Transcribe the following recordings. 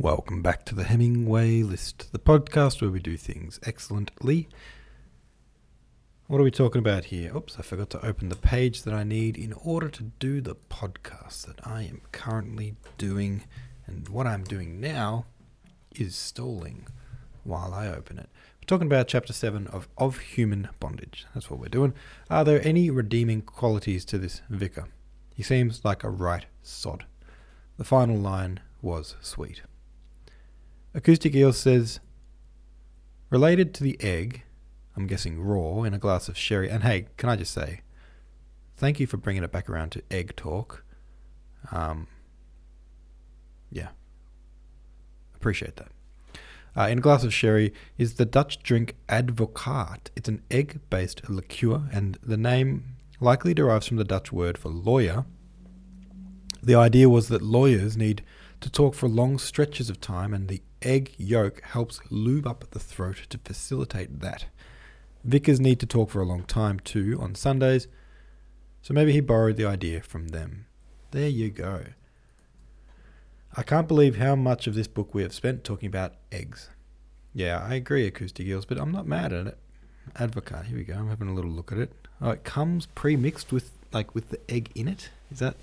Welcome back to the Hemingway List, the podcast where we do things excellently. What are we talking about here? Oops, I forgot to open the page that I need in order to do the podcast that I am currently doing. And what I'm doing now is stalling while I open it. We're talking about chapter 7 of Of Human Bondage. That's what we're doing. Are there any redeeming qualities to this vicar? He seems like a right sod. The final line was sweet. Acoustic Eel says, related to the egg, I'm guessing raw, in a glass of sherry. And hey, can I just say, thank you for bringing it back around to egg talk. Um, yeah, appreciate that. Uh, in a glass of sherry is the Dutch drink Advocaat. It's an egg based liqueur, and the name likely derives from the Dutch word for lawyer. The idea was that lawyers need to talk for long stretches of time, and the egg yolk helps lube up the throat to facilitate that. Vicars need to talk for a long time too on Sundays, so maybe he borrowed the idea from them. There you go. I can't believe how much of this book we have spent talking about eggs. Yeah, I agree, Acoustic Eels, but I'm not mad at it. Advocaat, here we go. I'm having a little look at it. Oh, it comes pre-mixed with like with the egg in it. Is that,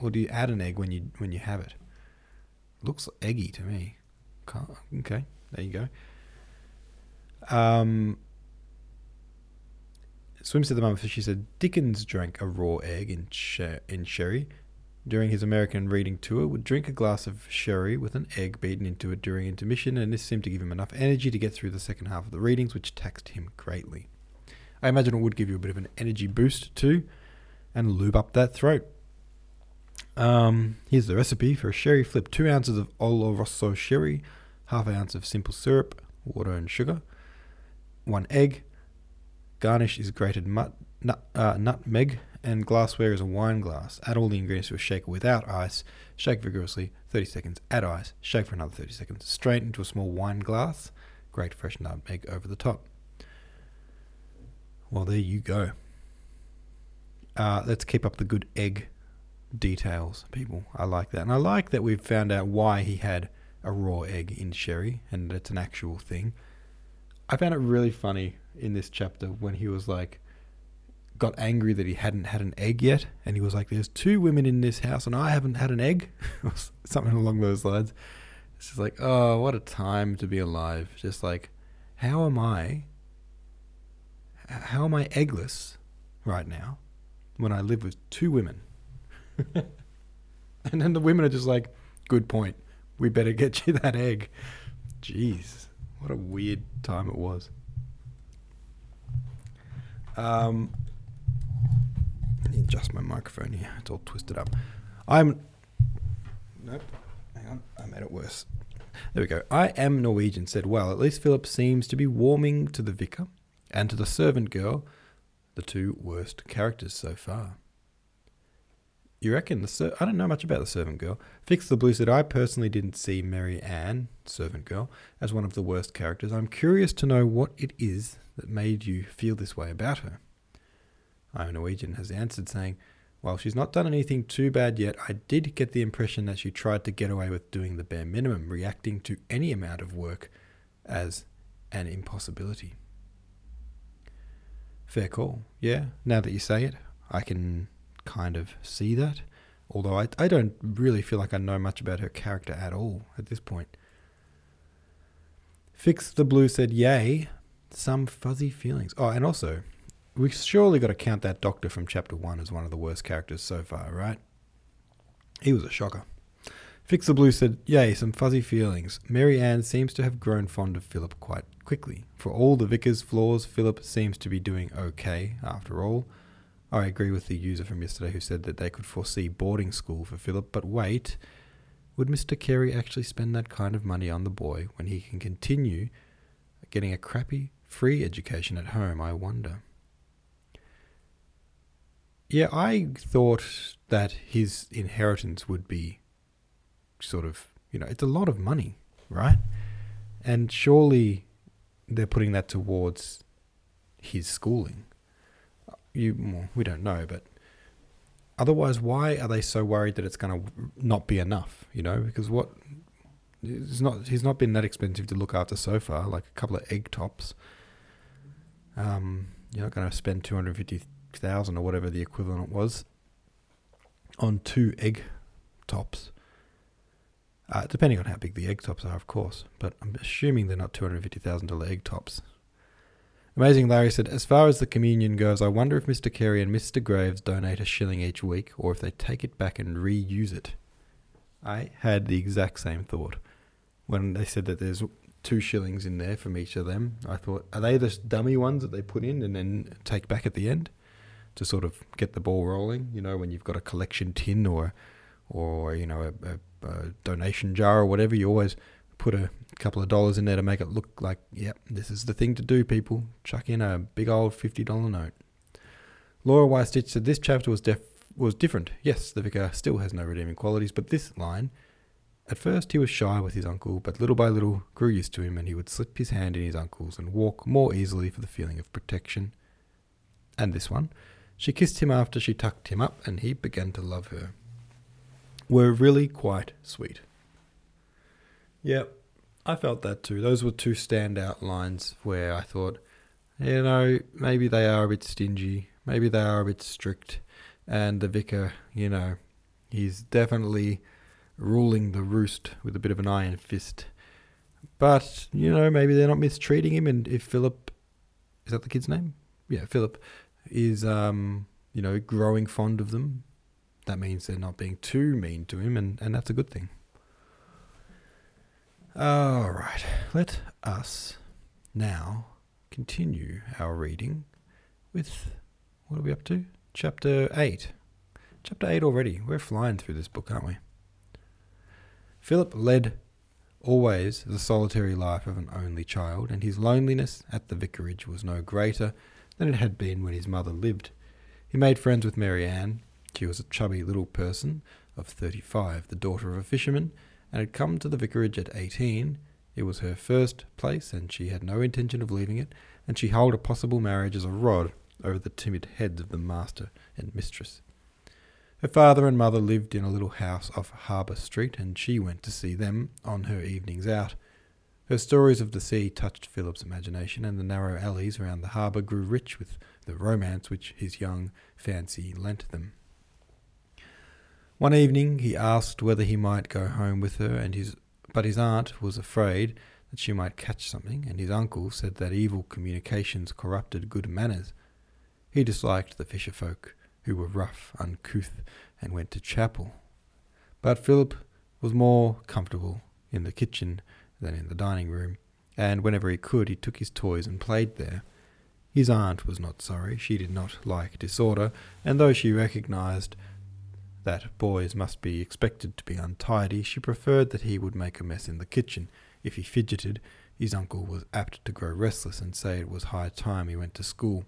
or do you add an egg when you when you have it? Looks eggy to me. Okay, there you go. Um, Swim said the moment she said Dickens drank a raw egg in sh- in sherry during his American reading tour. Would drink a glass of sherry with an egg beaten into it during intermission, and this seemed to give him enough energy to get through the second half of the readings, which taxed him greatly. I imagine it would give you a bit of an energy boost too, and lube up that throat. Um, here's the recipe for a sherry flip: two ounces of Oloroso sherry, half an ounce of simple syrup, water and sugar, one egg. Garnish is grated mut, nut, uh, nutmeg, and glassware is a wine glass. Add all the ingredients to a shaker without ice. Shake vigorously, 30 seconds. Add ice. Shake for another 30 seconds. Strain into a small wine glass. Grate fresh nutmeg over the top. Well, there you go. Uh, let's keep up the good egg details, people. I like that. And I like that we've found out why he had a raw egg in sherry and it's an actual thing. I found it really funny in this chapter when he was like, got angry that he hadn't had an egg yet. And he was like, There's two women in this house and I haven't had an egg. Something along those lines. It's just like, oh, what a time to be alive. Just like, how am I? How am I eggless right now when I live with two women? and then the women are just like, good point. We better get you that egg. Jeez, what a weird time it was. Um, let me adjust my microphone here. It's all twisted up. I'm. Nope. Hang on. I made it worse. There we go. I am Norwegian said, Well, at least Philip seems to be warming to the vicar and to the servant girl, the two worst characters so far. You reckon the ser- I don't know much about the servant girl. Fix the Blue said I personally didn't see Mary Ann, servant girl, as one of the worst characters. I'm curious to know what it is that made you feel this way about her. I am Norwegian has answered saying, While she's not done anything too bad yet, I did get the impression that she tried to get away with doing the bare minimum, reacting to any amount of work as an impossibility. Fair call. Yeah, now that you say it, I can kind of see that. Although I, I don't really feel like I know much about her character at all at this point. Fix the Blue said, Yay, some fuzzy feelings. Oh, and also, we surely got to count that doctor from chapter one as one of the worst characters so far, right? He was a shocker. Fix the Blue said, Yay, some fuzzy feelings. Mary Ann seems to have grown fond of Philip quite quickly. For all the vicar's flaws, Philip seems to be doing okay after all. I agree with the user from yesterday who said that they could foresee boarding school for Philip, but wait, would Mr. Carey actually spend that kind of money on the boy when he can continue getting a crappy free education at home, I wonder? Yeah, I thought that his inheritance would be sort of, you know, it's a lot of money, right? And surely they're putting that towards his schooling. You, well, we don't know, but otherwise, why are they so worried that it's going to not be enough? You know, because what it's not he's not been that expensive to look after so far. Like a couple of egg tops. Um, you're not going to spend two hundred fifty thousand or whatever the equivalent was on two egg tops. Uh, depending on how big the egg tops are, of course, but I'm assuming they're not two hundred fifty thousand dollar egg tops. Amazing Larry said, As far as the communion goes, I wonder if Mr. Carey and Mr. Graves donate a shilling each week or if they take it back and reuse it. I had the exact same thought. When they said that there's two shillings in there from each of them, I thought, are they the dummy ones that they put in and then take back at the end to sort of get the ball rolling? You know, when you've got a collection tin or, or you know, a, a, a donation jar or whatever, you always put a couple of dollars in there to make it look like, yep, this is the thing to do, people. Chuck in a big old $50 note. Laura Whitestitch said this chapter was def- was different. Yes, the vicar still has no redeeming qualities, but this line, at first he was shy with his uncle, but little by little grew used to him, and he would slip his hand in his uncle's and walk more easily for the feeling of protection. And this one, she kissed him after she tucked him up, and he began to love her. Were really quite sweet. Yep, I felt that too. Those were two standout lines where I thought, you know, maybe they are a bit stingy, maybe they are a bit strict, and the vicar, you know, he's definitely ruling the roost with a bit of an iron fist. But, you know, maybe they're not mistreating him, and if Philip, is that the kid's name? Yeah, Philip is, um, you know, growing fond of them, that means they're not being too mean to him, and, and that's a good thing. All right, let us now continue our reading with what are we up to? Chapter 8. Chapter 8 already. We're flying through this book, aren't we? Philip led always the solitary life of an only child, and his loneliness at the vicarage was no greater than it had been when his mother lived. He made friends with Mary Ann. She was a chubby little person of thirty five, the daughter of a fisherman, and had come to the vicarage at eighteen. It was her first place, and she had no intention of leaving it, and she held a possible marriage as a rod over the timid heads of the master and mistress. Her father and mother lived in a little house off Harbour Street, and she went to see them on her evenings out. Her stories of the sea touched Philip's imagination, and the narrow alleys around the harbour grew rich with the romance which his young fancy lent them. One evening he asked whether he might go home with her, and his but his aunt was afraid that she might catch something, and his uncle said that evil communications corrupted good manners. He disliked the fisher folk, who were rough, uncouth, and went to chapel. But Philip was more comfortable in the kitchen than in the dining room, and whenever he could he took his toys and played there. His aunt was not sorry, she did not like disorder, and though she recognized that boys must be expected to be untidy, she preferred that he would make a mess in the kitchen. If he fidgeted, his uncle was apt to grow restless and say it was high time he went to school.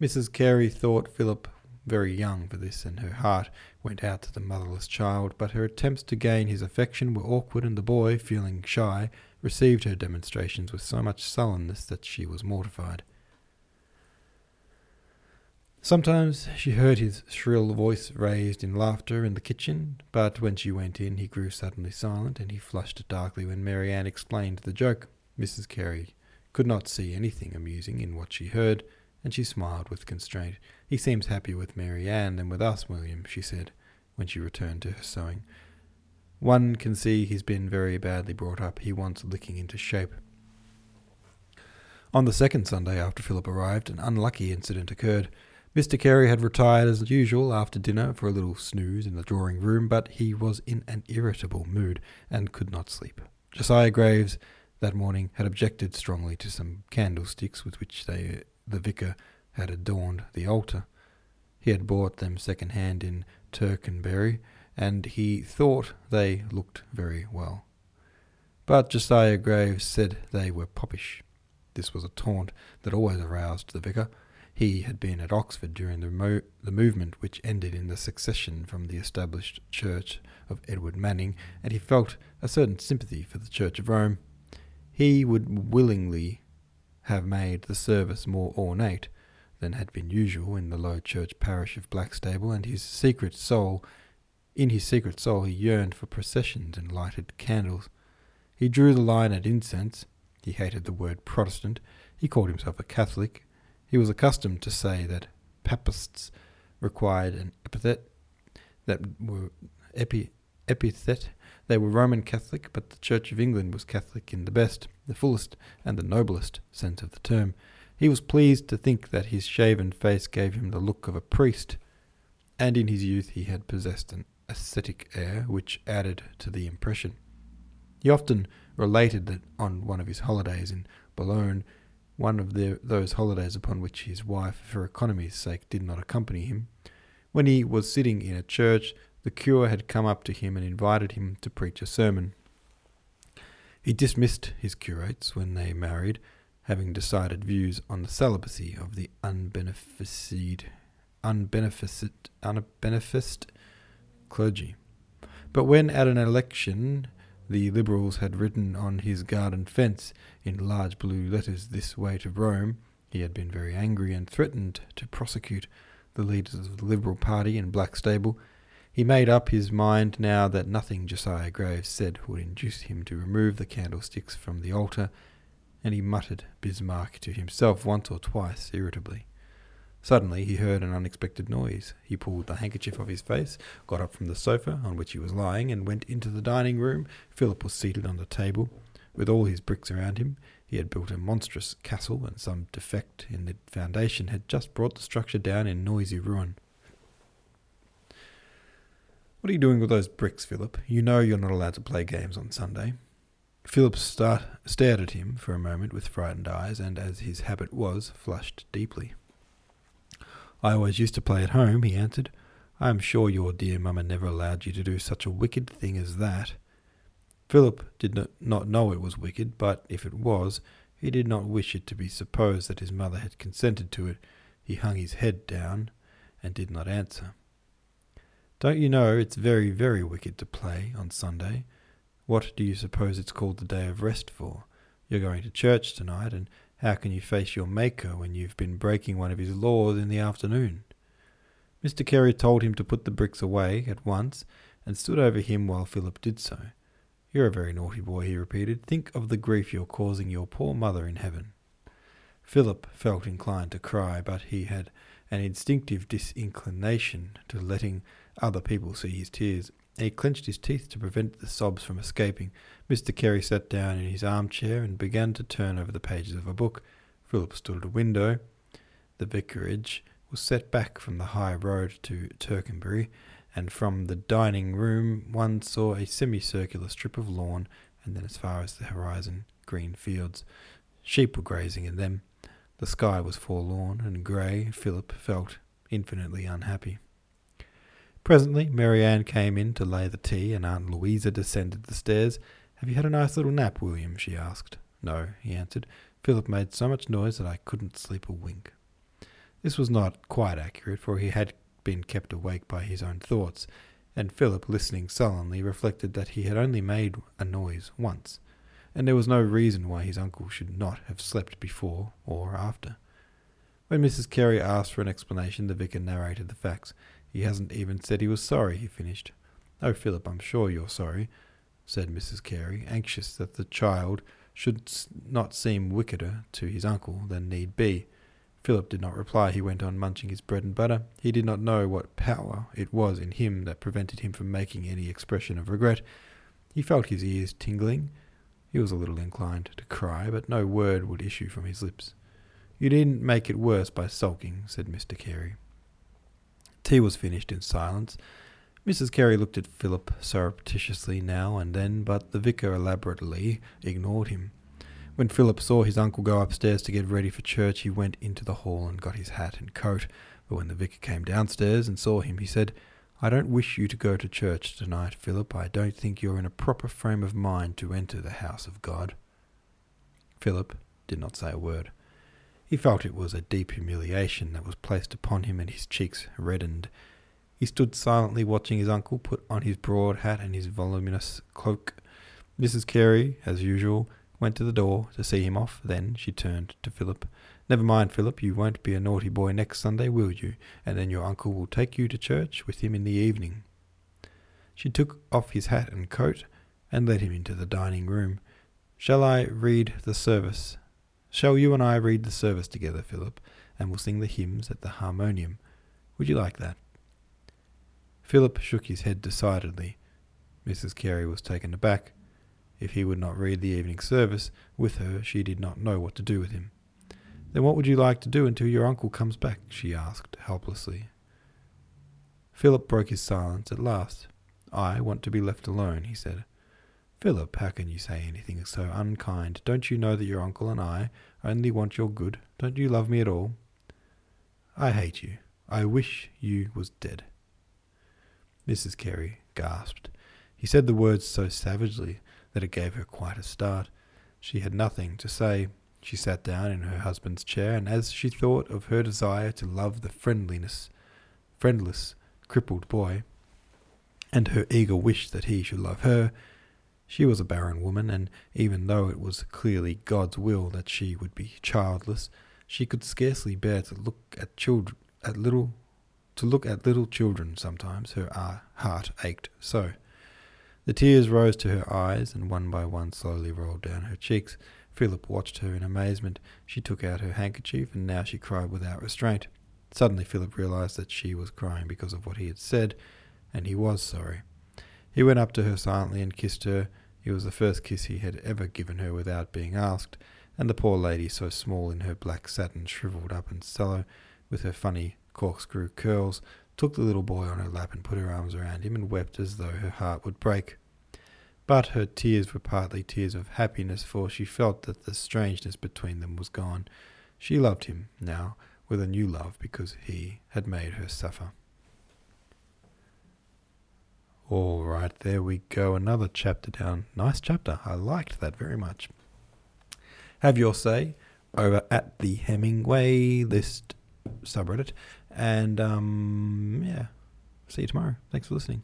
Mrs. Carey thought Philip very young for this, and her heart went out to the motherless child, but her attempts to gain his affection were awkward, and the boy, feeling shy, received her demonstrations with so much sullenness that she was mortified. Sometimes she heard his shrill voice raised in laughter in the kitchen, but when she went in he grew suddenly silent, and he flushed darkly when Mary Ann explained the joke. Mrs. Carey could not see anything amusing in what she heard, and she smiled with constraint. He seems happier with Mary Ann than with us, William, she said, when she returned to her sewing. One can see he's been very badly brought up. He wants licking into shape. On the second Sunday after Philip arrived, an unlucky incident occurred. Mr. Carey had retired as usual after dinner for a little snooze in the drawing room, but he was in an irritable mood and could not sleep. Josiah Graves that morning had objected strongly to some candlesticks with which they, the vicar had adorned the altar. He had bought them second hand in Tercanbury, and he thought they looked very well. But Josiah Graves said they were popish. This was a taunt that always aroused the vicar. He had been at Oxford during the, mo- the movement which ended in the succession from the established Church of Edward Manning, and he felt a certain sympathy for the Church of Rome. He would willingly have made the service more ornate than had been usual in the low church parish of Blackstable, and his secret soul, in his secret soul, he yearned for processions and lighted candles. He drew the line at incense. He hated the word Protestant. He called himself a Catholic. He was accustomed to say that papists required an epithet that were epi, epithet. They were Roman Catholic, but the Church of England was Catholic in the best, the fullest, and the noblest sense of the term. He was pleased to think that his shaven face gave him the look of a priest, and in his youth he had possessed an ascetic air which added to the impression. He often related that on one of his holidays in Boulogne, one of the, those holidays upon which his wife, for economy's sake, did not accompany him, when he was sitting in a church, the curé had come up to him and invited him to preach a sermon. He dismissed his curates when they married, having decided views on the celibacy of the unbeneficed, unbeneficed, unbeneficed clergy. But when at an election the Liberals had written on his garden fence in large blue letters, This way to Rome, he had been very angry and threatened to prosecute the leaders of the Liberal Party in Blackstable. He made up his mind now that nothing Josiah Graves said would induce him to remove the candlesticks from the altar, and he muttered Bismarck to himself once or twice irritably. Suddenly he heard an unexpected noise. He pulled the handkerchief off his face, got up from the sofa on which he was lying, and went into the dining room. Philip was seated on the table, with all his bricks around him. He had built a monstrous castle, and some defect in the foundation had just brought the structure down in noisy ruin. What are you doing with those bricks, Philip? You know you're not allowed to play games on Sunday. Philip start, stared at him for a moment with frightened eyes, and, as his habit was, flushed deeply. I always used to play at home, he answered. I am sure your dear mamma never allowed you to do such a wicked thing as that. Philip did not know it was wicked, but if it was, he did not wish it to be supposed that his mother had consented to it. He hung his head down and did not answer. Don't you know it's very, very wicked to play on Sunday? What do you suppose it's called the day of rest for? You're going to church tonight, and how can you face your Maker when you've been breaking one of his laws in the afternoon? Mr. Carey told him to put the bricks away at once, and stood over him while Philip did so. You're a very naughty boy, he repeated. Think of the grief you're causing your poor mother in heaven. Philip felt inclined to cry, but he had an instinctive disinclination to letting other people see his tears. He clenched his teeth to prevent the sobs from escaping. Mr. Carey sat down in his armchair and began to turn over the pages of a book. Philip stood at a window. The vicarage was set back from the high road to Tercanbury, and from the dining room one saw a semicircular strip of lawn, and then as far as the horizon, green fields. Sheep were grazing in them. The sky was forlorn and grey. Philip felt infinitely unhappy. Presently, Mary Ann came in to lay the tea, and Aunt Louisa descended the stairs. Have you had a nice little nap, William? she asked. No, he answered. Philip made so much noise that I couldn't sleep a wink. This was not quite accurate, for he had been kept awake by his own thoughts, and Philip, listening sullenly, reflected that he had only made a noise once, and there was no reason why his uncle should not have slept before or after. When Mrs. Carey asked for an explanation, the vicar narrated the facts. He hasn't even said he was sorry, he finished. Oh, Philip, I'm sure you're sorry, said Mrs. Carey, anxious that the child should not seem wickeder to his uncle than need be. Philip did not reply. He went on munching his bread and butter. He did not know what power it was in him that prevented him from making any expression of regret. He felt his ears tingling. He was a little inclined to cry, but no word would issue from his lips. You needn't make it worse by sulking, said Mr. Carey. Tea was finished in silence. Mrs. Carey looked at Philip surreptitiously now and then, but the vicar elaborately ignored him. When Philip saw his uncle go upstairs to get ready for church, he went into the hall and got his hat and coat. But when the vicar came downstairs and saw him, he said, I don't wish you to go to church tonight, Philip. I don't think you're in a proper frame of mind to enter the house of God. Philip did not say a word. He felt it was a deep humiliation that was placed upon him, and his cheeks reddened. He stood silently watching his uncle put on his broad hat and his voluminous cloak. Mrs. Carey, as usual, went to the door to see him off. Then she turned to Philip. Never mind, Philip, you won't be a naughty boy next Sunday, will you? And then your uncle will take you to church with him in the evening. She took off his hat and coat and led him into the dining room. Shall I read the service? Shall you and I read the service together, Philip, and we'll sing the hymns at the harmonium? Would you like that? Philip shook his head decidedly. Mrs. Carey was taken aback. If he would not read the evening service with her, she did not know what to do with him. Then what would you like to do until your uncle comes back? she asked helplessly. Philip broke his silence at last. I want to be left alone, he said. Philip, how can you say anything so unkind? Don't you know that your uncle and I only want your good? Don't you love me at all? I hate you. I wish you was dead. Mrs. Carey gasped. He said the words so savagely that it gave her quite a start. She had nothing to say. She sat down in her husband's chair, and as she thought of her desire to love the friendliness, friendless, crippled boy, and her eager wish that he should love her, she was a barren woman, and even though it was clearly God's will that she would be childless, she could scarcely bear to look at children, at little, to look at little children. Sometimes her uh, heart ached so. The tears rose to her eyes, and one by one slowly rolled down her cheeks. Philip watched her in amazement. She took out her handkerchief, and now she cried without restraint. Suddenly, Philip realized that she was crying because of what he had said, and he was sorry. He went up to her silently and kissed her. It was the first kiss he had ever given her without being asked, and the poor lady, so small in her black satin, shriveled up and sallow, with her funny corkscrew curls, took the little boy on her lap and put her arms around him and wept as though her heart would break. But her tears were partly tears of happiness, for she felt that the strangeness between them was gone. She loved him now with a new love because he had made her suffer. All right, there we go. Another chapter down. Nice chapter. I liked that very much. Have your say over at the Hemingway List subreddit. And um, yeah, see you tomorrow. Thanks for listening.